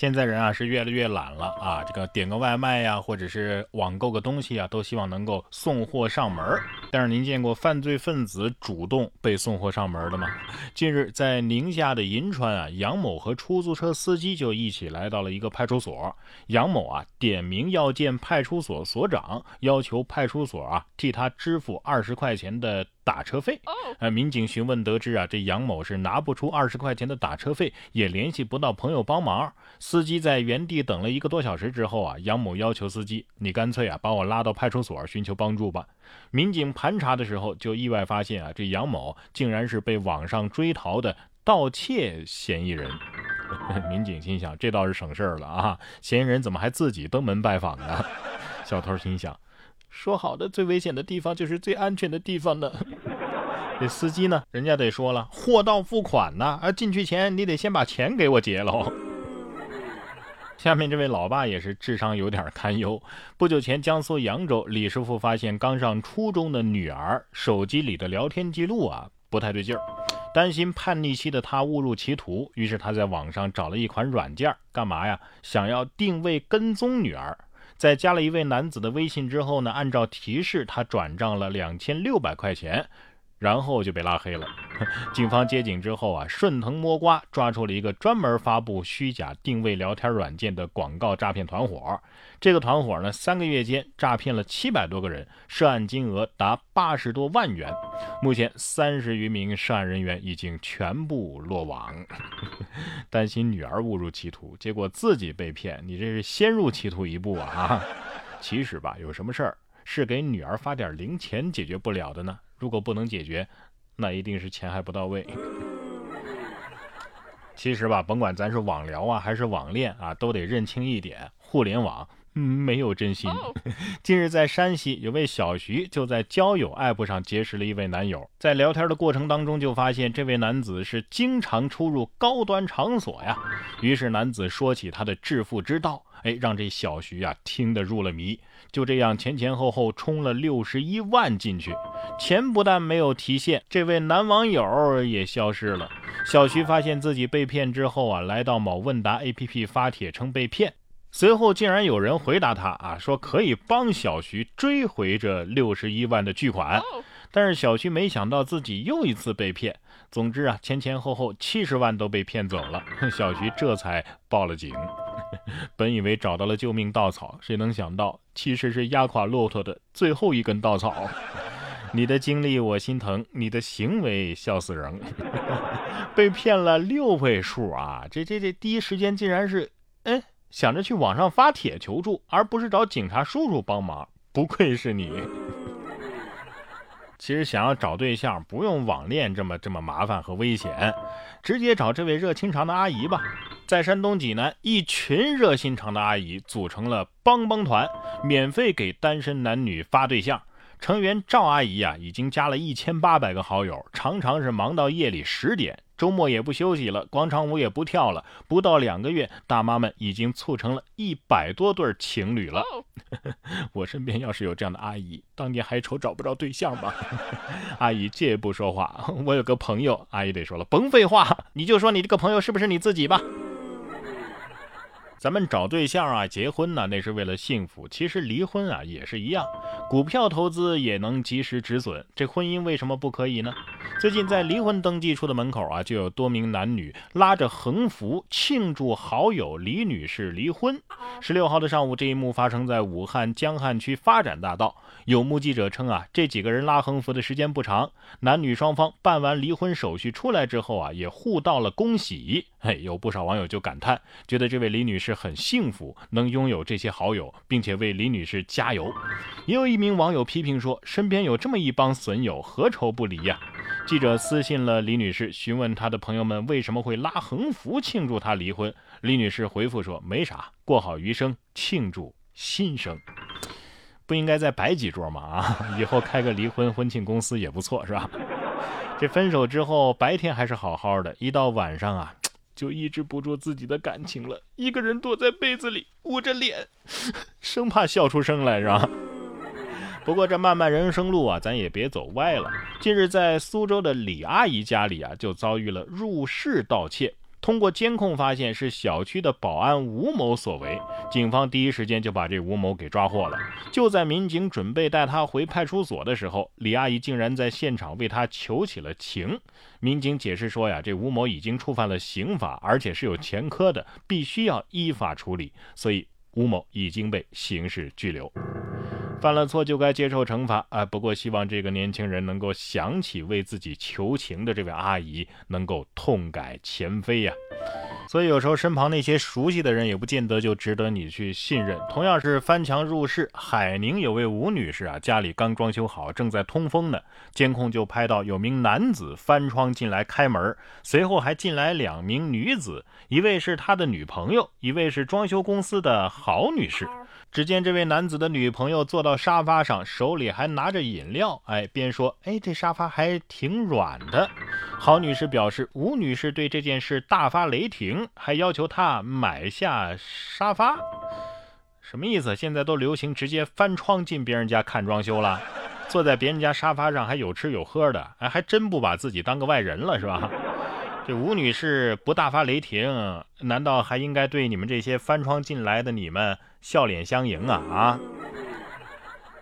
现在人啊是越来越懒了啊，这个点个外卖呀，或者是网购个东西啊，都希望能够送货上门。但是您见过犯罪分子主动被送货上门的吗？近日在宁夏的银川啊，杨某和出租车司机就一起来到了一个派出所。杨某啊点名要见派出所所长，要求派出所啊替他支付二十块钱的。打车费，呃，民警询问得知啊，这杨某是拿不出二十块钱的打车费，也联系不到朋友帮忙。司机在原地等了一个多小时之后啊，杨某要求司机，你干脆啊把我拉到派出所寻求帮助吧。民警盘查的时候就意外发现啊，这杨某竟然是被网上追逃的盗窃嫌疑人。民警心想，这倒是省事儿了啊，嫌疑人怎么还自己登门拜访呢？小偷心想。说好的最危险的地方就是最安全的地方呢？这司机呢，人家得说了，货到付款呢，啊，进去前你得先把钱给我结喽。下面这位老爸也是智商有点堪忧。不久前，江苏扬州李师傅发现刚上初中的女儿手机里的聊天记录啊不太对劲儿，担心叛逆期的他误入歧途，于是他在网上找了一款软件，干嘛呀？想要定位跟踪女儿。在加了一位男子的微信之后呢，按照提示他转账了两千六百块钱。然后就被拉黑了。警方接警之后啊，顺藤摸瓜抓出了一个专门发布虚假定位聊天软件的广告诈骗团伙。这个团伙呢，三个月间诈骗了七百多个人，涉案金额达八十多万元。目前三十余名涉案人员已经全部落网。担心女儿误入歧途，结果自己被骗，你这是先入歧途一步啊！其实吧，有什么事儿是给女儿发点零钱解决不了的呢？如果不能解决，那一定是钱还不到位。其实吧，甭管咱是网聊啊，还是网恋啊，都得认清一点：互联网没有真心。近日，在山西，有位小徐就在交友 app 上结识了一位男友，在聊天的过程当中，就发现这位男子是经常出入高端场所呀。于是，男子说起他的致富之道。哎，让这小徐啊听得入了迷，就这样前前后后充了六十一万进去，钱不但没有提现，这位男网友也消失了。小徐发现自己被骗之后啊，来到某问答 APP 发帖称被骗，随后竟然有人回答他啊，说可以帮小徐追回这六十一万的巨款。但是小徐没想到自己又一次被骗。总之啊，前前后后七十万都被骗走了。小徐这才报了警。本以为找到了救命稻草，谁能想到其实是压垮骆驼的最后一根稻草。你的经历我心疼，你的行为笑死人。被骗了六位数啊！这这这，第一时间竟然是，哎，想着去网上发帖求助，而不是找警察叔叔帮忙。不愧是你。其实想要找对象，不用网恋这么这么麻烦和危险，直接找这位热心肠的阿姨吧。在山东济南，一群热心肠的阿姨组成了帮帮团，免费给单身男女发对象。成员赵阿姨呀，已经加了一千八百个好友，常常是忙到夜里十点。周末也不休息了，广场舞也不跳了。不到两个月，大妈们已经促成了一百多对情侣了。我身边要是有这样的阿姨，当年还愁找不着对象吧？阿姨借不说话，我有个朋友，阿姨得说了，甭废话，你就说你这个朋友是不是你自己吧？咱们找对象啊，结婚呢，那是为了幸福。其实离婚啊也是一样，股票投资也能及时止损，这婚姻为什么不可以呢？最近在离婚登记处的门口啊，就有多名男女拉着横幅庆祝好友李女士离婚。十六号的上午，这一幕发生在武汉江汉区发展大道。有目击者称啊，这几个人拉横幅的时间不长，男女双方办完离婚手续出来之后啊，也互道了恭喜。嘿，有不少网友就感叹，觉得这位李女士很幸福，能拥有这些好友，并且为李女士加油。也有一名网友批评说，身边有这么一帮损友，何愁不离呀？记者私信了李女士，询问她的朋友们为什么会拉横幅庆祝她离婚。李女士回复说：“没啥，过好余生，庆祝新生。不应该再摆几桌吗？啊，以后开个离婚婚庆公司也不错，是吧？这分手之后，白天还是好好的，一到晚上啊，就抑制不住自己的感情了，一个人躲在被子里，捂着脸，生怕笑出声来，是吧？”不过这漫漫人生路啊，咱也别走歪了。近日在苏州的李阿姨家里啊，就遭遇了入室盗窃。通过监控发现是小区的保安吴某所为，警方第一时间就把这吴某给抓获了。就在民警准备带他回派出所的时候，李阿姨竟然在现场为他求起了情。民警解释说呀，这吴某已经触犯了刑法，而且是有前科的，必须要依法处理，所以吴某已经被刑事拘留。犯了错就该接受惩罚啊！不过希望这个年轻人能够想起为自己求情的这位阿姨，能够痛改前非呀。所以有时候身旁那些熟悉的人也不见得就值得你去信任。同样是翻墙入室，海宁有位吴女士啊，家里刚装修好，正在通风呢，监控就拍到有名男子翻窗进来开门，随后还进来两名女子，一位是他的女朋友，一位是装修公司的郝女士。只见这位男子的女朋友坐到沙发上，手里还拿着饮料，哎，边说：“哎，这沙发还挺软的。”郝女士表示，吴女士对这件事大发雷霆，还要求她买下沙发。什么意思？现在都流行直接翻窗进别人家看装修了，坐在别人家沙发上还有吃有喝的，哎，还真不把自己当个外人了，是吧？这吴女士不大发雷霆，难道还应该对你们这些翻窗进来的你们笑脸相迎啊？啊！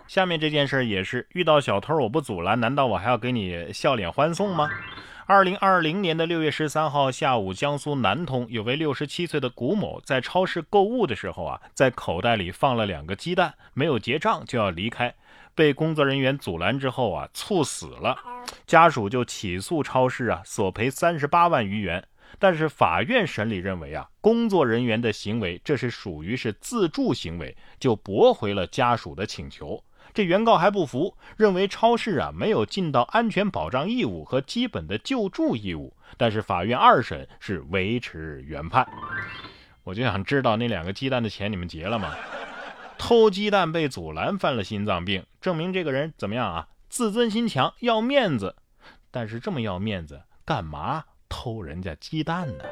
下面这件事也是遇到小偷我不阻拦，难道我还要给你笑脸欢送吗？二零二零年的六月十三号下午，江苏南通有位六十七岁的古某在超市购物的时候啊，在口袋里放了两个鸡蛋，没有结账就要离开。被工作人员阻拦之后啊，猝死了，家属就起诉超市啊，索赔三十八万余元。但是法院审理认为啊，工作人员的行为这是属于是自助行为，就驳回了家属的请求。这原告还不服，认为超市啊没有尽到安全保障义务和基本的救助义务。但是法院二审是维持原判。我就想知道那两个鸡蛋的钱你们结了吗？偷鸡蛋被阻拦，犯了心脏病，证明这个人怎么样啊？自尊心强，要面子。但是这么要面子，干嘛偷人家鸡蛋呢？